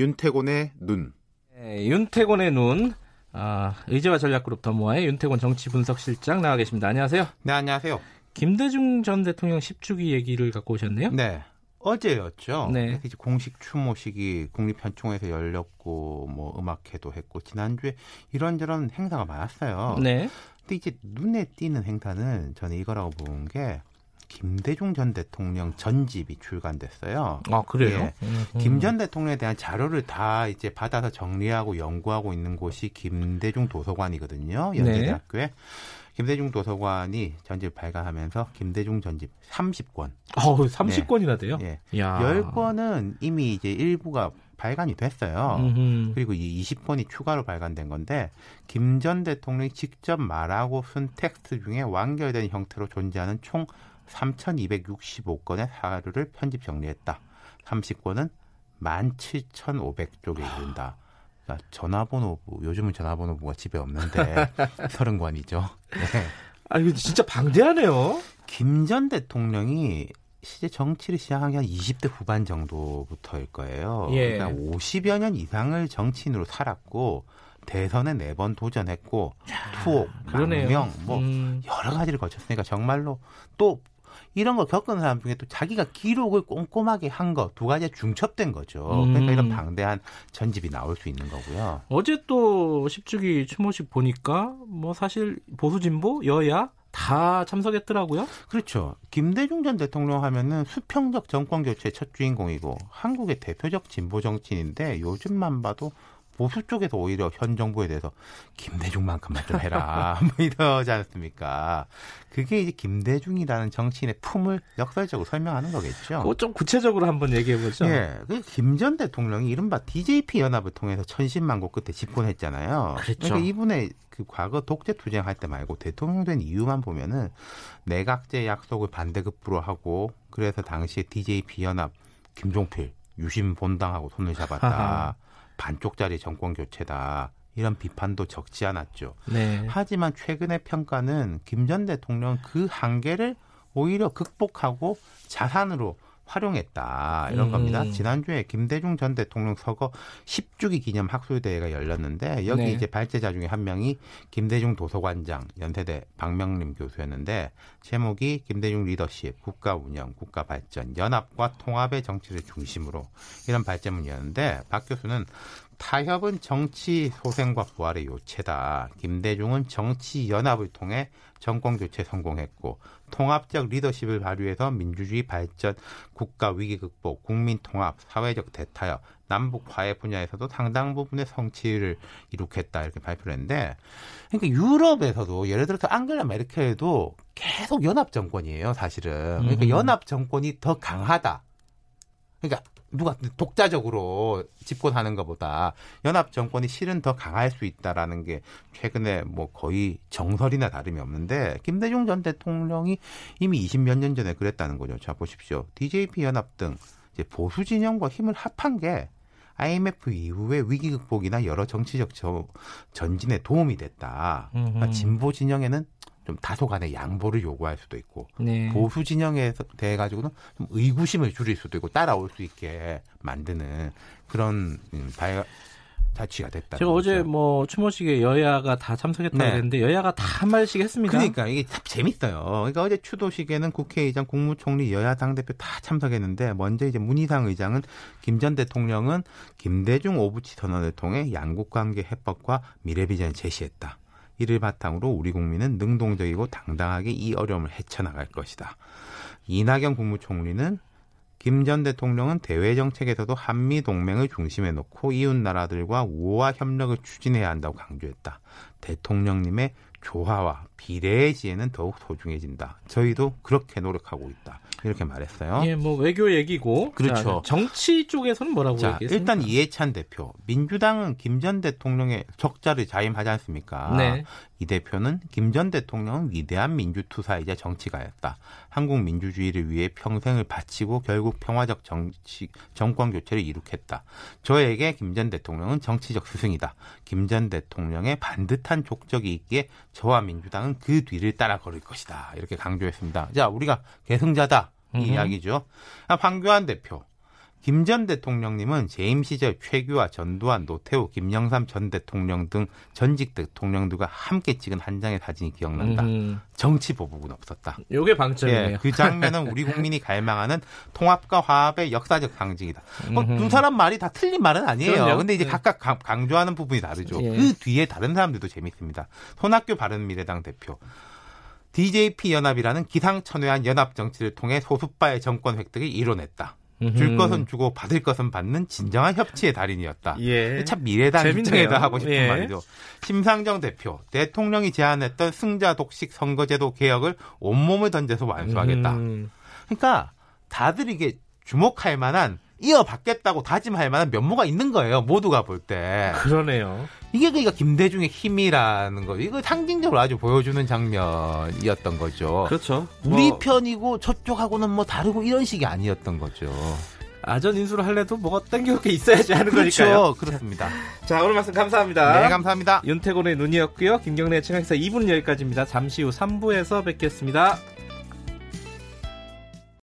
윤태곤의 눈. 네, 윤태곤의 눈. 아, 의제와 전략그룹 더모아의 윤태곤 정치분석실장 나와 계십니다. 안녕하세요. 네, 안녕하세요. 김대중 전 대통령 10주기 얘기를 갖고 오셨네요. 네. 어제였죠. 네. 이제 공식 추모식이 국립현충원에서 열렸고 뭐 음악회도 했고 지난주에 이런저런 행사가 많았어요. 네. 근데 이제 눈에 띄는 행사는 저는 이거라고 본게 김대중 전 대통령 전집이 출간됐어요. 아, 그래요? 예. 음, 음. 김전 대통령에 대한 자료를 다 이제 받아서 정리하고 연구하고 있는 곳이 김대중 도서관이거든요. 연세대학교에. 김대중 도서관이 전집 발간하면서 김대중 전집 30권. 어우, 30권이나 돼요? 예. 야. 10권은 이미 이제 일부가 발간이 됐어요. 음흠. 그리고 이 20권이 추가로 발간된 건데 김 전 대통령이 직접 말하고 쓴 텍스트 중에 완결된 형태로 존재하는 총 3,265건의 사료를 편집 정리했다. 30권은 17,500쪽에 이른다. 그러니까 전화번호부 요즘은 전화번호부가 집에 없는데 30권이죠. 네. 아, 이거 진짜 방대하네요. 김 전 대통령이 실제 정치를 시작한 게 한 20대 후반 정도부터일 거예요. 예. 그러니까 50여 년 이상을 정치인으로 살았고 대선에 네 번 도전했고 투옥. 망명 뭐 음. 여러 가지를 거쳤으니까 정말로 또 이런 걸 겪은 사람 중에 또 자기가 기록을 꼼꼼하게 한 거 두 가지에 중첩된 거죠. 그러니까 음. 이런 방대한 전집이 나올 수 있는 거고요. 어제 또 10주기 추모식 보니까 뭐 사실 보수 진보 여야 다 참석했더라고요. 그렇죠. 김대중 전 대통령 하면은 수평적 정권 교체의 첫 주인공이고 한국의 대표적 진보 정치인인데 요즘만 봐도 보수 쪽에서 오히려 현 정부에 대해서 김대중만큼만 좀 해라 뭐 이러지 않습니까? 그게 이제 김대중이라는 정치인의 품을 역설적으로 설명하는 거겠죠. 그거 좀 구체적으로 한번 얘기해 보죠. 예, 김전 대통령이 이른바 DJP 연합을 통해서 천신만고 끝에 집권했잖아요. 그랬죠. 그러니까 이분의 그 과거 독재 투쟁할 때 말고 대통령 된 이유만 보면은 내각제 약속을 반대급부로 하고 그래서 당시에 DJP 연합 김종필 유심 본당하고 손을 잡았다. 반쪽짜리 정권 교체다. 이런 비판도 적지 않았죠. 네. 하지만 최근의 평가는 김 전 대통령 그 한계를 오히려 극복하고 자산으로 활용했다 이런 음. 겁니다. 지난주에 김대중 전 대통령 서거 10주기 기념 학술대회가 열렸는데 여기 네. 이제 발제자 중에 한 명이 김대중 도서관장 연세대 박명림 교수였는데 제목이 김대중 리더십, 국가 운영, 국가 발전, 연합과 통합의 정치를 중심으로 이런 발제문이었는데 박 교수는 타협은 정치 소생과 부활의 요체다. 김대중은 정치 연합을 통해 정권 교체 성공했고 통합적 리더십을 발휘해서 민주주의 발전, 국가 위기 극복, 국민 통합, 사회적 대타협, 남북 화해 분야에서도 상당 부분의 성취를 이룩했다 이렇게 발표를 했는데 그러니까 유럽에서도 예를 들어서 앙겔라 메르켈도 계속 연합 정권이에요, 사실은. 그러니까 음. 연합 정권이 더 강하다. 그러니까 누가 독자적으로 집권하는 것보다 연합 정권이 실은 더 강할 수 있다라는 게 최근에 뭐 거의 정설이나 다름이 없는데 김대중 전 대통령이 이미 20몇 년 전에 그랬다는 거죠. 자 보십시오. DJP 연합 등 이제 보수 진영과 힘을 합한 게 IMF 이후의 위기 극복이나 여러 정치적 저- 전진에 도움이 됐다. 그러니까. 진보 진영에는 좀 다소간의 양보를 요구할 수도 있고 네. 보수 진영에 대해 가지고는 좀 의구심을 줄일 수도 있고 따라올 수 있게 만드는 그런 음, 발 자취가 됐다. 제가 어제 뭐 추모식에 여야가 다 참석했다고 네. 했는데 여야가 다 한 말씩 했습니다. 그러니까 이게 참 재밌어요. 그러니까 어제 추도식에는 국회의장, 국무총리, 여야 당 대표 다 참석했는데 먼저 이제 문희상 의장은 김 전 대통령은 김대중 오부치 선언을 통해 양국 관계 해법과 미래 비전을 제시했다. 이를 바탕으로 우리 국민은 능동적이고 당당하게 이 어려움을 헤쳐나갈 것이다. 이낙연 국무총리는 김 전 대통령은 대외 정책에서도 한미 동맹을 중심에 놓고 이웃 나라들과 우호와 협력을 추진해야 한다고 강조했다. 대통령님의 조화와 비례의 지혜는 더욱 소중해진다. 저희도 그렇게 노력하고 있다. 이렇게 말했어요. 예, 뭐 외교 얘기고. 그렇죠. 자, 정치 쪽에서는 뭐라고 자, 얘기했습니까? 일단 이해찬 대표. 민주당은 김 전 대통령의 적자를 자임하지 않습니까? 네. 이 대표는 김 전 대통령은 위대한 민주투사이자 정치가였다. 한국 민주주의를 위해 평생을 바치고 결국 평화적 정치, 정권 교체를 이룩했다. 저에게 김 전 대통령은 정치적 스승이다. 김 전 대통령의 반듯한 족적이 있기에 저와 민주당은 그 뒤를 따라 걸을 것이다. 이렇게 강조했습니다. 자, 우리가 계승자다. 이 음흠. 이야기죠. 아, 황교안 대표. 김 전 대통령님은 재임 시절 최규하, 전두환, 노태우, 김영삼 전 대통령 등 전직 대통령들과 함께 찍은 한 장의 사진이 기억난다. 음, 정치 보복은 없었다. 요게 방점이네요. 예, 그 장면은 우리 국민이 갈망하는 통합과 화합의 역사적 상징이다. 어. 두 사람 말이 다 틀린 말은 아니에요. 그럼요. 근데 이제 네. 각각 강- 강조하는 부분이 다르죠. 예. 그 뒤에 다른 사람들도 재밌습니다. 손학규 바른미래당 대표. DJP 연합이라는 기상천외한 연합 정치를 통해 소수파의 정권 획득을 이뤄냈다. 줄 음흠. 것은 주고 받을 것은 받는 진정한 협치의 달인이었다. 예. 참 미래당. 입장에다 하고 싶은 예. 말이죠. 심상정 대표, 대통령이 제안했던 승자 독식 선거제도 개혁을 온몸을 던져서 완수하겠다. 음, 그러니까 다들 이게 주목할 만한 이어받겠다고 다짐할 만한 면모가 있는 거예요. 모두가 볼 때. 그러네요. 이게 그러니까 김대중의 힘이라는 거. 이거 상징적으로 아주 보여주는 장면이었던 거죠. 그렇죠. 우리 뭐 편이고 저쪽하고는 뭐 다르고 이런 식이 아니었던 거죠. 아전 인수를 할래도 뭐가 땡겨올 게 있어야지 하는 거니까요. 그렇죠. 그렇습니다. 자, 오늘 말씀 감사합니다. 네, 감사합니다. 윤태곤의 눈이었고요. 김경래 최강사 2분 여기까지입니다. 잠시 후 3부에서 뵙겠습니다.